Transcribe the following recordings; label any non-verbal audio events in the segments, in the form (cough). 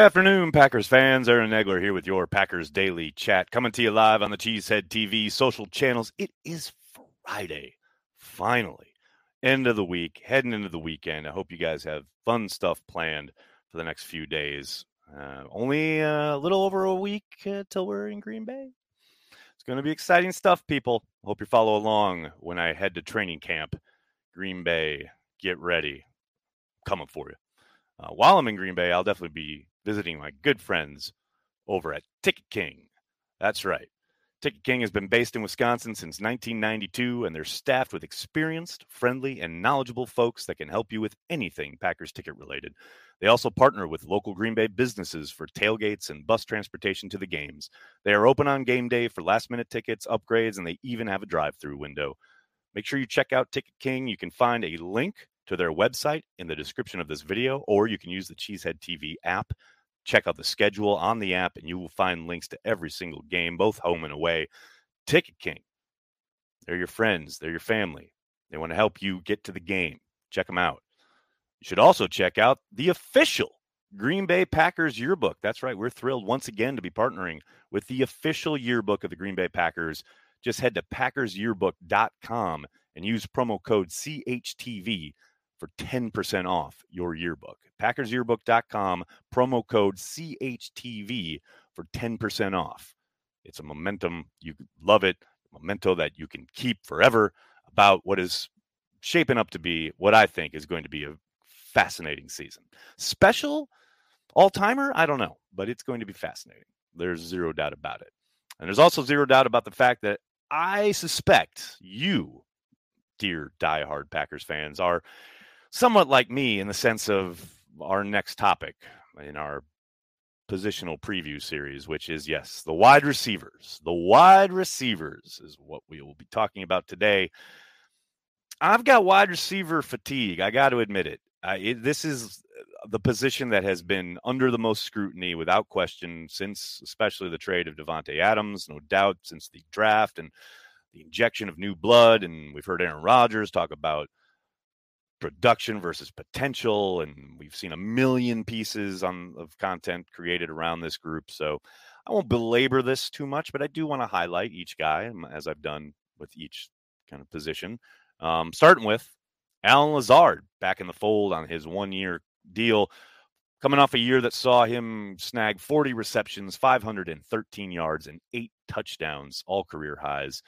Afternoon, Packers fans. Aaron Nagler here with your Packers Daily Chat, coming to you live on the Cheesehead TV social channels. It is Friday, finally, end of the week, heading into the weekend. I hope you guys have fun stuff planned for the next few days. Uh, only a little over a week uh, till we're in Green Bay. It's going to be exciting stuff, people. Hope you follow along when I head to training camp. Green Bay, get ready. Coming for you. Uh, while I'm in Green Bay, I'll definitely be visiting my good friends over at Ticket King. That's right. Ticket King has been based in Wisconsin since 1992, and they're staffed with experienced, friendly, and knowledgeable folks that can help you with anything Packers ticket related. They also partner with local Green Bay businesses for tailgates and bus transportation to the games. They are open on game day for last minute tickets, upgrades, and they even have a drive through window. Make sure you check out Ticket King. You can find a link to their website in the description of this video, or you can use the Cheesehead TV app. Check out the schedule on the app, and you will find links to every single game, both home and away. Ticket King, they're your friends, they're your family. They want to help you get to the game. Check them out. You should also check out the official Green Bay Packers yearbook. That's right. We're thrilled once again to be partnering with the official yearbook of the Green Bay Packers. Just head to packersyearbook.com and use promo code CHTV for 10% off your yearbook. Packersyearbook.com, promo code CHTV for 10% off. It's a momentum. You love it. Memento that you can keep forever about what is shaping up to be what I think is going to be a fascinating season. Special all timer? I don't know, but it's going to be fascinating. There's zero doubt about it. And there's also zero doubt about the fact that I suspect you, dear diehard Packers fans, are somewhat like me in the sense of our next topic in our positional preview series, which is yes, the wide receivers. The wide receivers is what we will be talking about today. I've got wide receiver fatigue. I got to admit it. Uh, it. This is the position that has been under the most scrutiny, without question, since especially the trade of Davante Adams. No doubt, since the draft and the injection of new blood, and we've heard Aaron Rodgers talk about production versus potential and we've seen a million pieces on of content created around this group so i won't belabor this too much but i do want to highlight each guy um, as i've done with each kind of position. Um, starting with allen lazard back in the fold on his one year deal coming off a year that saw him snag 40 receptions 513 yards and eight touchdowns all career highs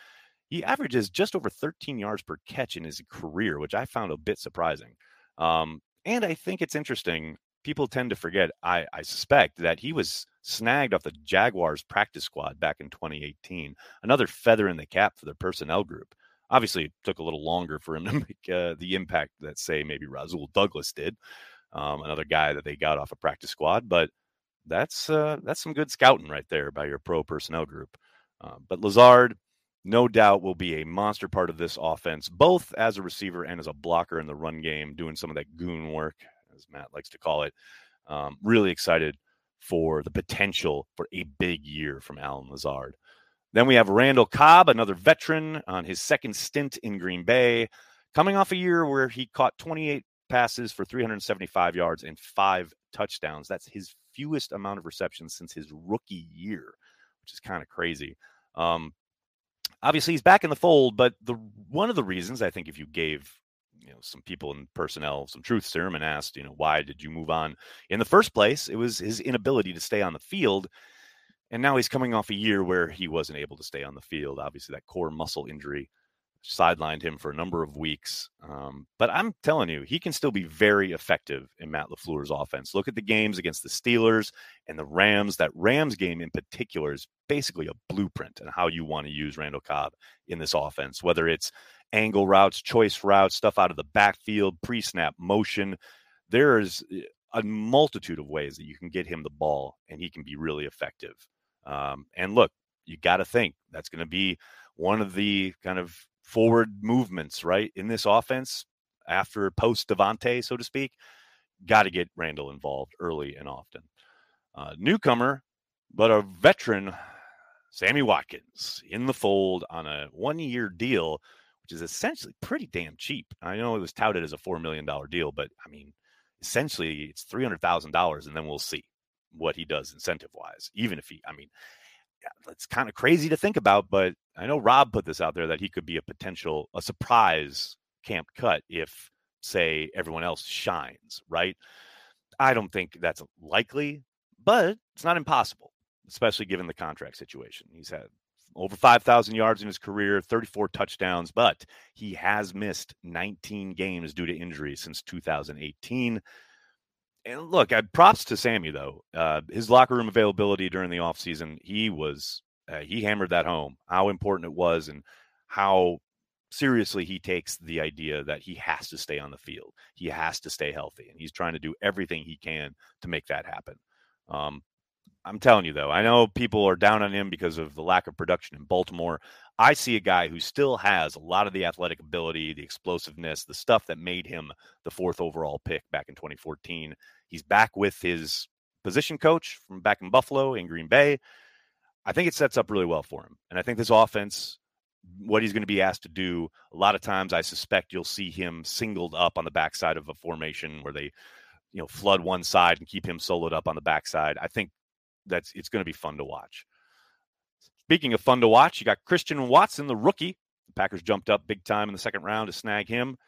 he averages just over 13 yards per catch in his career, which I found a bit surprising. Um, and I think it's interesting. People tend to forget, I, I suspect, that he was snagged off the Jaguars practice squad back in 2018. Another feather in the cap for the personnel group. Obviously, it took a little longer for him (laughs) to make uh, the impact that, say, maybe Rasul Douglas did, um, another guy that they got off a practice squad. But that's uh, that's some good scouting right there by your pro personnel group. Uh, but Lazard, no doubt will be a monster part of this offense, both as a receiver and as a blocker in the run game, doing some of that goon work, as Matt likes to call it. Um, really excited for the potential for a big year from Allen Lazard. Then we have Randall Cobb, another veteran on his second stint in Green Bay, coming off a year where he caught 28 passes for 375 yards and five touchdowns. That's his fewest amount of receptions since his rookie year, which is kind of crazy. Um, obviously he's back in the fold, but the one of the reasons I think if you gave you know some people in personnel some truth serum and asked you know why did you move on? In the first place it was his inability to stay on the field and now he's coming off a year where he wasn't able to stay on the field obviously that core muscle injury sidelined him for a number of weeks. Um, but I'm telling you, he can still be very effective in Matt LaFleur's offense. Look at the games against the Steelers and the Rams. That Rams game in particular is basically a blueprint on how you want to use Randall Cobb in this offense, whether it's angle routes, choice routes, stuff out of the backfield, pre snap motion. There is eh, a multitude of ways that you can get him the ball and he can be really effective. Um, and look, you got to think that's going to be one of the kind of forward movements, right, in this offense after post Davante, so to speak, got to get Randall involved early and often. Uh, newcomer, but a veteran, Sammy Watkins in the fold on a one year deal, which is essentially pretty damn cheap. I know it was touted as a $4 million deal, but I mean, essentially it's $300,000 and then we'll see. what he does incentive wise. Even if he, I mean, it's kind of crazy to think about, but I know Rob put this out there that he could be a potential, a surprise camp cut if, say, everyone else shines, right? I don't think that's likely, but it's not impossible, especially given the contract situation. He's had over 5,000 yards in his career, 34 touchdowns, but he has missed 19 games due to injury since 2018. And look, I props to Sammy though. Uh, his locker room availability during the offseason, he was uh, he hammered that home. How important it was, and how seriously he takes the idea that he has to stay on the field. He has to stay healthy, and he's trying to do everything he can to make that happen. Um, I'm telling you though, I know people are down on him because of the lack of production in Baltimore. I see a guy who still has a lot of the athletic ability, the explosiveness, the stuff that made him the fourth overall pick back in 2014. He's back with his position coach from back in Buffalo in Green Bay. I think it sets up really well for him. And I think this offense, what he's going to be asked to do, a lot of times I suspect you'll see him singled up on the backside of a formation where they, you know, flood one side and keep him soloed up on the backside. I think that's it's going to be fun to watch. Speaking of fun to watch, you got Christian Watson, the rookie. The Packers jumped up big time in the second round to snag him.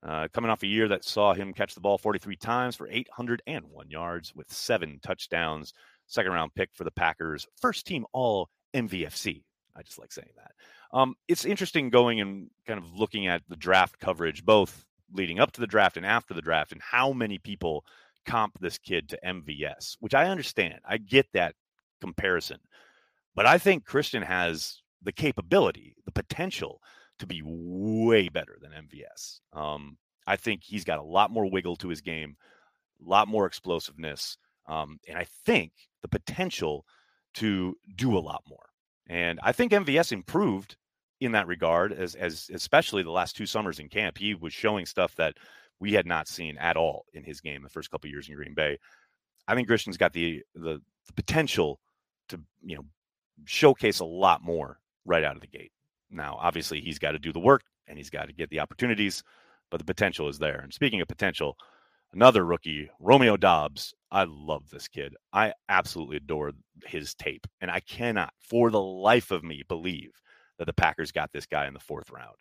Uh, coming off a year that saw him catch the ball 43 times for 801 yards with seven touchdowns. Second round pick for the Packers, first team all MVFC. I just like saying that. Um, it's interesting going and kind of looking at the draft coverage, both leading up to the draft and after the draft, and how many people comp this kid to MVS, which I understand. I get that comparison. But I think Christian has the capability, the potential to be way better than MVS. Um, I think he's got a lot more wiggle to his game, a lot more explosiveness, um, and I think the potential to do a lot more. And I think MVS improved in that regard, as as especially the last two summers in camp. He was showing stuff that we had not seen at all in his game the first couple years in Green Bay. I think Christian's got the, the the potential to you know showcase a lot more right out of the gate. Now, obviously, he's got to do the work and he's got to get the opportunities, but the potential is there. And speaking of potential, another rookie, Romeo Doubs. I love this kid. I absolutely adore his tape, and I cannot, for the life of me, believe that the Packers got this guy in the fourth round.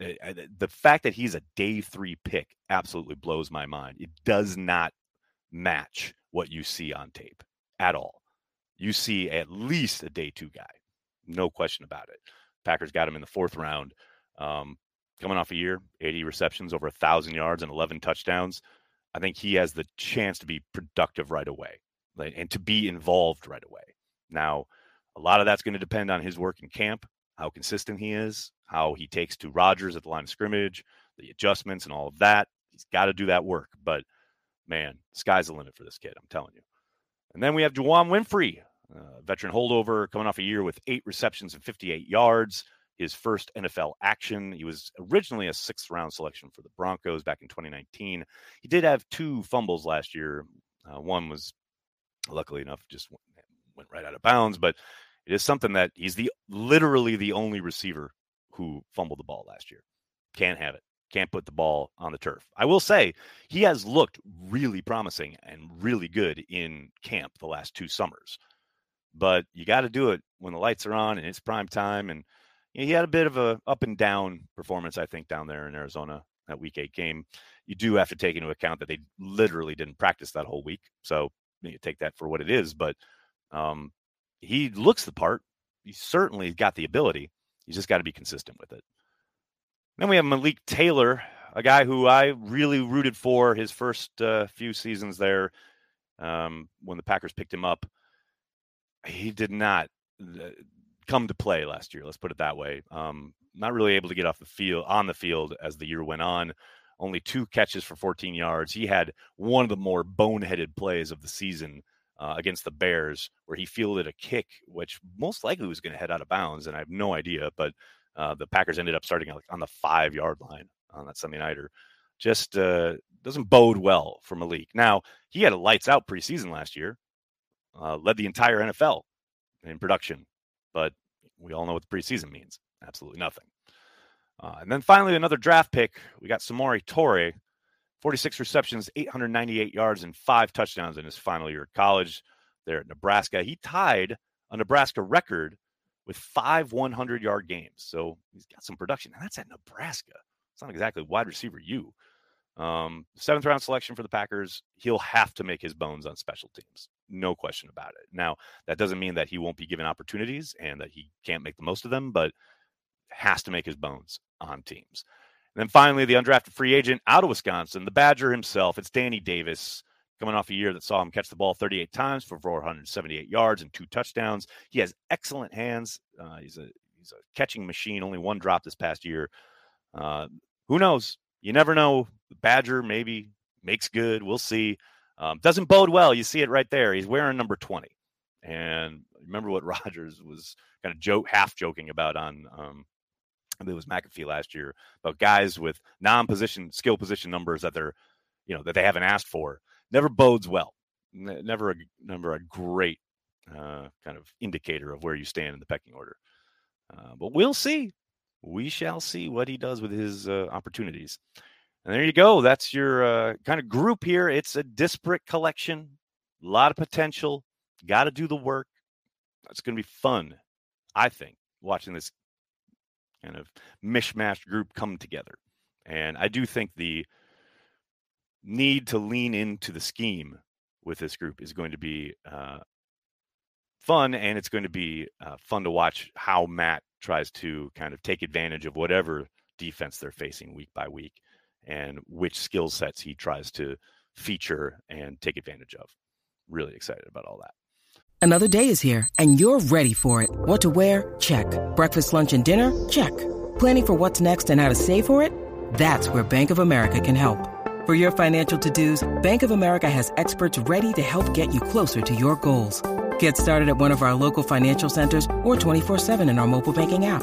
Eh, eh, the fact that he's a day three pick absolutely blows my mind. It does not match what you see on tape at all. You see at least a day two guy, no question about it. Packers got him in the fourth round. Um, coming off a year, 80 receptions, over a thousand yards, and 11 touchdowns. I think he has the chance to be productive right away and to be involved right away. Now, a lot of that's going to depend on his work in camp, how consistent he is, how he takes to Rodgers at the line of scrimmage, the adjustments and all of that. He's got to do that work. But man, sky's the limit for this kid. I'm telling you. And then we have Juwann Winfree, uh, veteran holdover, coming off a year with eight receptions and 58 yards. His first NFL action. He was originally a sixth round selection for the Broncos back in 2019. He did have two fumbles last year. Uh, one was, luckily enough, just went right out of bounds, but it is something that he's the literally the only receiver who fumbled the ball last year. Can't have it. Can't put the ball on the turf. I will say he has looked really promising and really good in camp the last two summers. But you got to do it when the lights are on and it's prime time. And you know, he had a bit of a up and down performance, I think, down there in Arizona that week eight game. You do have to take into account that they literally didn't practice that whole week. So you take that for what it is. But um, he looks the part. He certainly got the ability. You just got to be consistent with it. Then we have Malik Taylor, a guy who I really rooted for his first uh, few seasons there um, when the Packers picked him up. He did not uh, come to play last year. Let's put it that way. Um, not really able to get off the field on the field as the year went on. Only two catches for 14 yards. He had one of the more boneheaded plays of the season uh, against the Bears, where he fielded a kick, which most likely was going to head out of bounds, and I have no idea. But uh, the Packers ended up starting on the five yard line on that Sunday nighter. Just uh, doesn't bode well for Malik. Now he had a lights out preseason last year, uh, led the entire NFL in production, but we all know what the preseason means. Absolutely nothing. Uh, and then finally, another draft pick. We got Samori Toure 46 receptions, 898 yards, and five touchdowns in his final year of college. there at Nebraska. He tied a Nebraska record with five 100 yard games. So he's got some production. And that's at Nebraska. It's not exactly wide receiver you. Um, seventh round selection for the Packers. He'll have to make his bones on special teams. No question about it. Now, that doesn't mean that he won't be given opportunities and that he can't make the most of them, but has to make his bones on teams. And then finally, the undrafted free agent out of Wisconsin, the Badger himself. It's Danny Davis coming off a year that saw him catch the ball 38 times for 478 yards and two touchdowns. He has excellent hands. Uh, he's a he's a catching machine. Only one drop this past year. Uh, who knows? You never know. The Badger maybe makes good. We'll see. Um, doesn't bode well. You see it right there. He's wearing number 20. And remember what (laughs) Rodgers was kind of joke, half joking about on, um, it was McAfee last year about guys with non-position skill position numbers that they're, you know, that they haven't asked for never bodes well. Never a never a great uh, kind of indicator of where you stand in the pecking order. Uh, but we'll see. We shall see what he does with his uh, opportunities. And there you go. That's your uh, kind of group here. It's a disparate collection, a lot of potential. Got to do the work. It's going to be fun, I think, watching this kind of mishmash group come together. And I do think the need to lean into the scheme with this group is going to be uh, fun, and it's going to be uh, fun to watch how Matt tries to kind of take advantage of whatever defense they're facing week by week, and which skill sets he tries to feature and take advantage of. Really excited about all that. Another day is here, and you're ready for it. What to wear? Check. Breakfast, lunch, and dinner? Check. Planning for what's next and how to save for it? That's where Bank of America can help. For your financial to-dos, Bank of America has experts ready to help get you closer to your goals. Get started at one of our local financial centers or 24-7 in our mobile banking app.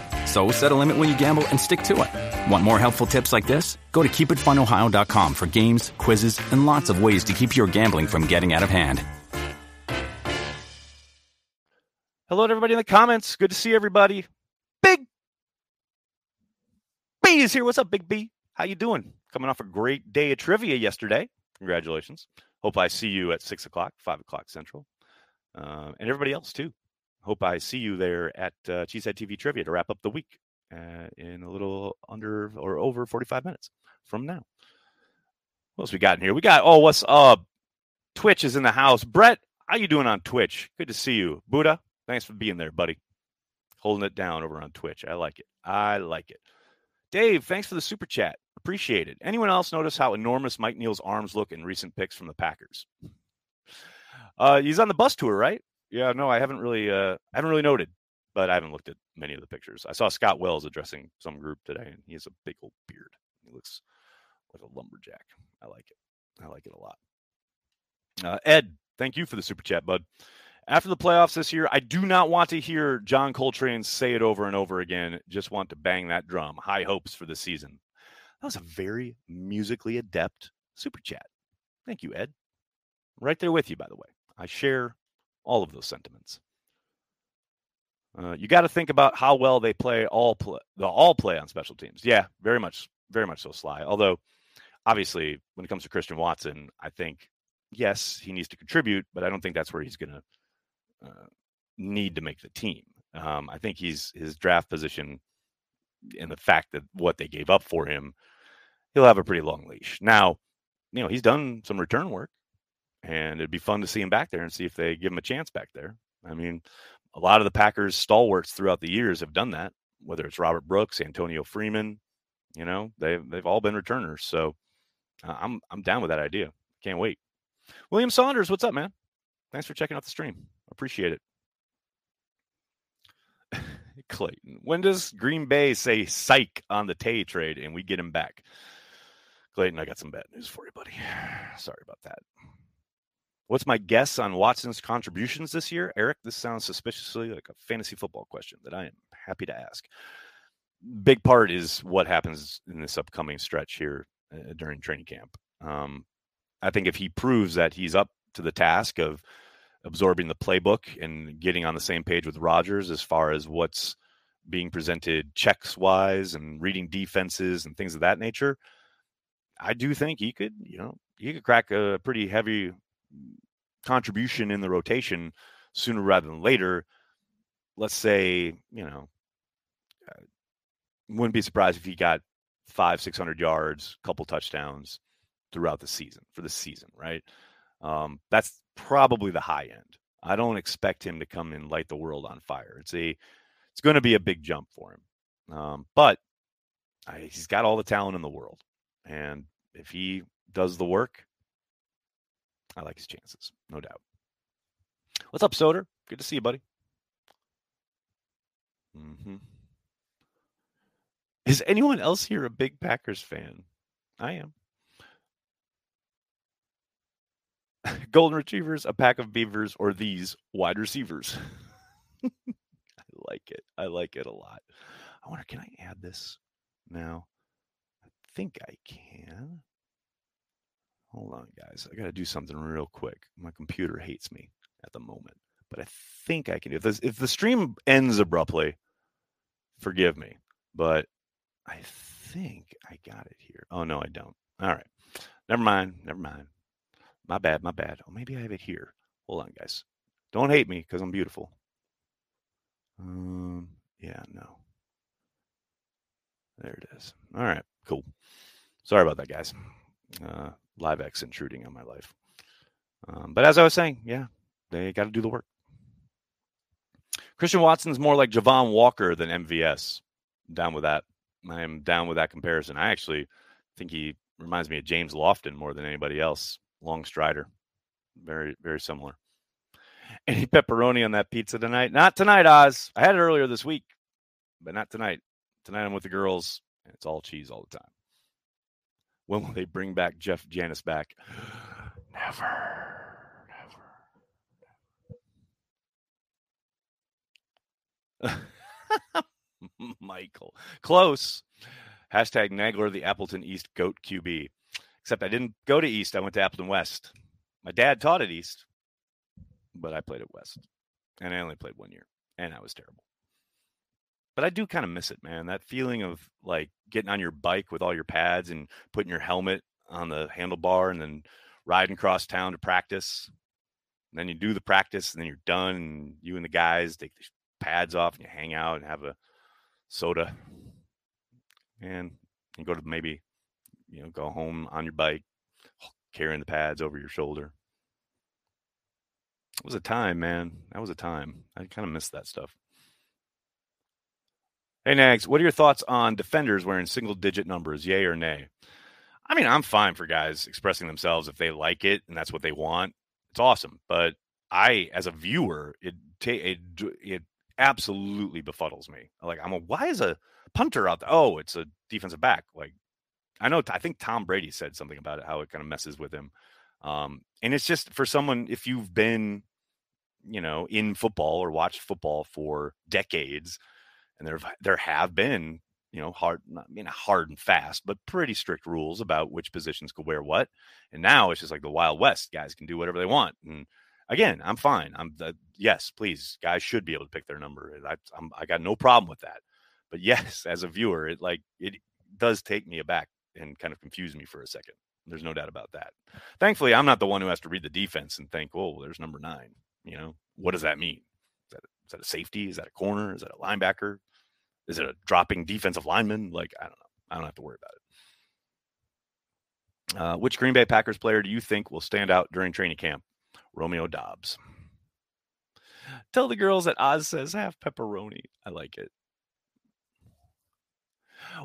So set a limit when you gamble and stick to it. Want more helpful tips like this? Go to keepitfunohio.com for games, quizzes, and lots of ways to keep your gambling from getting out of hand. Hello to everybody in the comments. Good to see everybody. Big B is here. What's up, Big B? How you doing? coming off a great day of trivia yesterday. Congratulations. Hope I see you at six o'clock, five o'clock central, uh, and everybody else too. Hope I see you there at uh, Cheesehead TV Trivia to wrap up the week uh, in a little under or over 45 minutes from now. What else we got in here? We got, oh, what's up? Twitch is in the house. Brett, how you doing on Twitch? Good to see you. Buddha, thanks for being there, buddy. Holding it down over on Twitch. I like it. I like it. Dave, thanks for the super chat. Appreciate it. Anyone else notice how enormous Mike Neal's arms look in recent picks from the Packers? Uh, he's on the bus tour, right? Yeah, no, I haven't really, uh, I haven't really noted, but I haven't looked at many of the pictures. I saw Scott Wells addressing some group today, and he has a big old beard. He looks like a lumberjack. I like it. I like it a lot. Uh, Ed, thank you for the super chat, bud. After the playoffs this year, I do not want to hear John Coltrane say it over and over again. Just want to bang that drum. High hopes for the season. That was a very musically adept super chat. Thank you, Ed. Right there with you, by the way. I share all of those sentiments. Uh, you got to think about how well they play all play the all play on special teams. Yeah, very much, very much so. Sly. Although, obviously, when it comes to Christian Watson, I think yes, he needs to contribute, but I don't think that's where he's going to uh, need to make the team. Um, I think he's his draft position and the fact that what they gave up for him, he'll have a pretty long leash. Now, you know, he's done some return work, and it'd be fun to see him back there and see if they give him a chance back there. I mean, a lot of the Packers stalwarts throughout the years have done that, whether it's Robert Brooks, Antonio Freeman, you know, they've they've all been returners. So uh, I'm I'm down with that idea. Can't wait. William Saunders, what's up, man? Thanks for checking out the stream. Appreciate it. (laughs) Clayton, when does Green Bay say psych on the Tay trade and we get him back? Clayton, I got some bad news for you, buddy. (sighs) Sorry about that. What's my guess on Watson's contributions this year? Eric, this sounds suspiciously like a fantasy football question that I am happy to ask. Big part is what happens in this upcoming stretch here uh, during training camp. Um, I think if he proves that he's up to the task of absorbing the playbook and getting on the same page with Rodgers as far as what's being presented checks wise and reading defenses and things of that nature, I do think he could, you know, he could crack a pretty heavy contribution in the rotation sooner rather than later. Let's say, you know, uh, wouldn't be surprised if he got five, six hundred yards, couple touchdowns throughout the season for the season, right? Um, that's probably the high end. I don't expect him to come and light the world on fire. It's a, it's going to be a big jump for him, um, but I, he's got all the talent in the world, and if he does the work, I like his chances, no doubt. What's up, Soder? Good to see you, buddy. Mm-hmm. Is anyone else here a big Packers fan? I am. (laughs) Golden retrievers, a pack of beavers, or these wide receivers. (laughs) I like it. I like it a lot. I wonder, can I add this now? I think I can. Hold on, guys. I got to do something real quick. My computer hates me at the moment, but I think I can do this. If the stream ends abruptly, forgive me, but I think I got it here. Oh, no, I don't. All right. Never mind. Never mind. My bad. My bad. Oh, maybe I have it here. Hold on, guys. Don't hate me because I'm beautiful. Um, yeah, no. There it is. All right, cool. Sorry about that, guys. Uh, LiveX intruding on my life. Um, but as I was saying, yeah, they got to do the work. Christian Watson's more like Javon Walker than MVS. Down with that. I am down with that comparison. I actually think he reminds me of James Lofton more than anybody else. Long strider. Very, very similar. Any pepperoni on that pizza tonight? Not tonight, Oz. I had it earlier this week, but not tonight. Tonight I'm with the girls, and it's all cheese all the time. When will they bring back Jeff Janis back? (gasps) Never. Never. (laughs) Michael. Close. Hashtag Nagler, the Appleton East GOAT QB. Except I didn't go to East. I went to Appleton West. My dad taught at East, but I played at West. And I only played one year, and I was terrible but I do kind of miss it, man. That feeling of like getting on your bike with all your pads and putting your helmet on the handlebar and then riding across town to practice. And then you do the practice and then you're done. And you and the guys take the pads off and you hang out and have a soda. And you go to maybe, you know, go home on your bike, carrying the pads over your shoulder. It was a time, man. That was a time. I kind of miss that stuff. Hey, Nags, what are your thoughts on defenders wearing single digit numbers, yay or nay? I mean, I'm fine for guys expressing themselves if they like it and that's what they want. It's awesome. But I, as a viewer, it it, it absolutely befuddles me. Like, I'm a, why is a punter out there? Oh, it's a defensive back. Like, I know, I think Tom Brady said something about it, how it kind of messes with him. Um, and it's just for someone, if you've been, you know, in football or watched football for decades, and there there have been you know hard not I mean hard and fast but pretty strict rules about which positions could wear what and now it's just like the wild west guys can do whatever they want and again i'm fine i'm the, yes please guys should be able to pick their number I, I'm, I got no problem with that but (laughs) yes as a viewer it like it does take me aback and kind of confuse me for a second there's no doubt about that. Thankfully i'm not the one who has to read the defense and think oh there's number nine you know what does that mean? Is that, is that a safety? Is that a corner? Is that a linebacker is it a dropping defensive lineman? Like, I don't know. I don't have to worry about it. Uh, which Green Bay Packers player do you think will stand out during training camp? Romeo Doubs. Tell the girls that Oz says half pepperoni. I like it.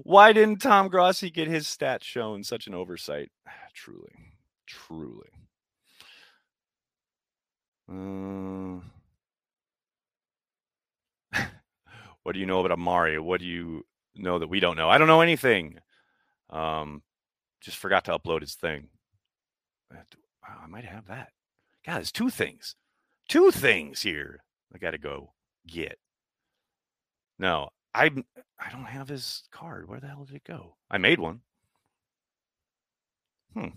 Why didn't Tom Grossi get his stats shown? Such an oversight. (sighs) truly. Truly. Uh, (laughs) What do you know about Amari? What do you know that we don't know? I don't know anything. Um, just forgot to upload his thing. Wow, I might have that. God, there's two things, two things here. I got to go get. No, I I don't have his card. Where the hell did it go? I made one. Hmm.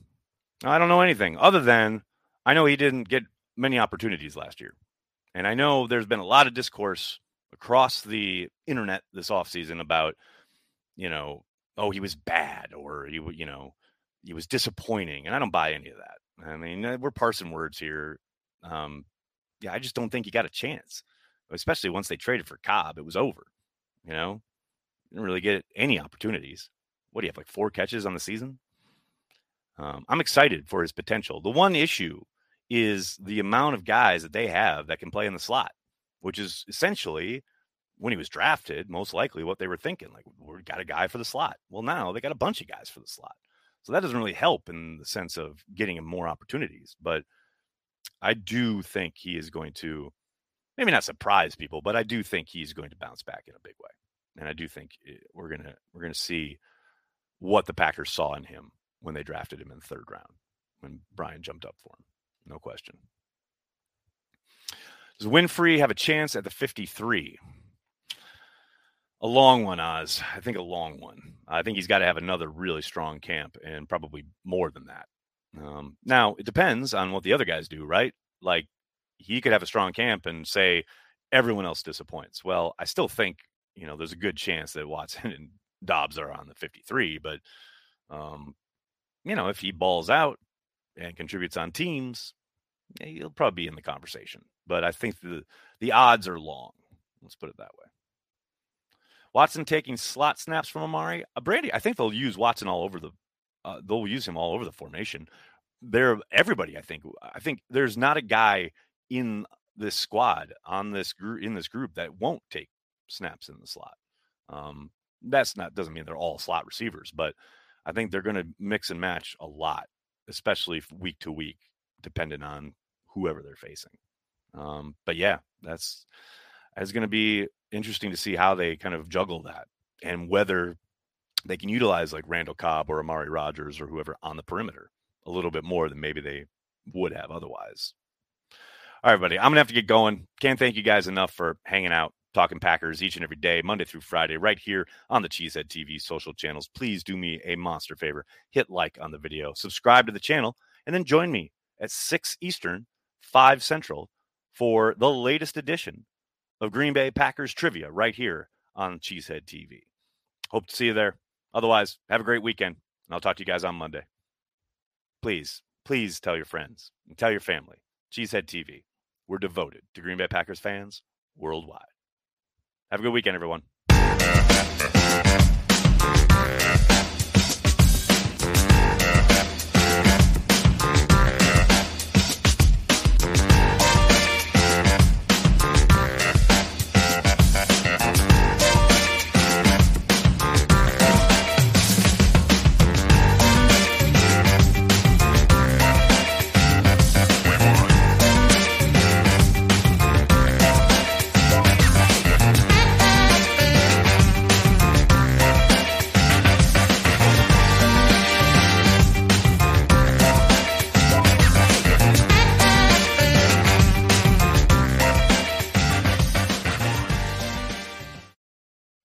I don't know anything other than I know he didn't get many opportunities last year. And I know there's been a lot of discourse across the internet this offseason about, you know, oh, he was bad or he, you know, he was disappointing. And I don't buy any of that. I mean, uh, we're parsing words here. Um, yeah, I just don't think he got a chance, especially once they traded for Cobb. It was over. You know, didn't really get any opportunities. What do you have, like four catches on the season? Um, I'm excited for his potential. The one issue is the amount of guys that they have that can play in the slot, which is essentially when he was drafted, most likely what they were thinking. Like, we got a guy for the slot. Well, now they got a bunch of guys for the slot. So that doesn't really help in the sense of getting him more opportunities. But I do think he is going to maybe not surprise people, but I do think he's going to bounce back in a big way. And I do think eh, we're gonna we're gonna see what the Packers saw in him when they drafted him in the third round, when Brian jumped up for him. No question. Does Winfree have a chance at the 53? A long one, Oz. I think a long one. I think he's got to have another really strong camp and probably more than that. Um, now, it depends on what the other guys do, right? Like, he could have a strong camp and say everyone else disappoints. Well, I still think, you know, there's a good chance that Watson (laughs) and Doubs are on the 53, but, um, you know, if he balls out and contributes on teams, he'll probably be in the conversation. But I think the the odds are long. Let's put it that way. Watson taking slot snaps from Amari. Uh, Brandy, I think they'll use Watson all over the. Uh, they'll use him all over the formation. They're everybody. I think. I think there's not a guy in this squad on this group in this group that won't take snaps in the slot. Um, that's not doesn't mean they're all slot receivers, but I think they're going to mix and match a lot, especially week to week, depending on whoever they're facing. Um, but yeah, that's it's going to be interesting to see how they kind of juggle that and whether they can utilize like Randall Cobb or Amari Rodgers or whoever on the perimeter a little bit more than maybe they would have otherwise. All right, everybody, I'm gonna have to get going. Can't thank you guys enough for hanging out, talking Packers each and every day, Monday through Friday, right here on the Cheesehead TV social channels. Please do me a monster favor, hit like on the video, subscribe to the channel, and then join me at six Eastern 5 Central for the latest edition of Green Bay Packers trivia right here on Cheesehead TV. Hope to see you there. Otherwise, have a great weekend, and I'll talk to you guys on Monday. Please, please tell your friends and tell your family. Cheesehead TV. We're devoted to Green Bay Packers fans worldwide. Have a good weekend, everyone.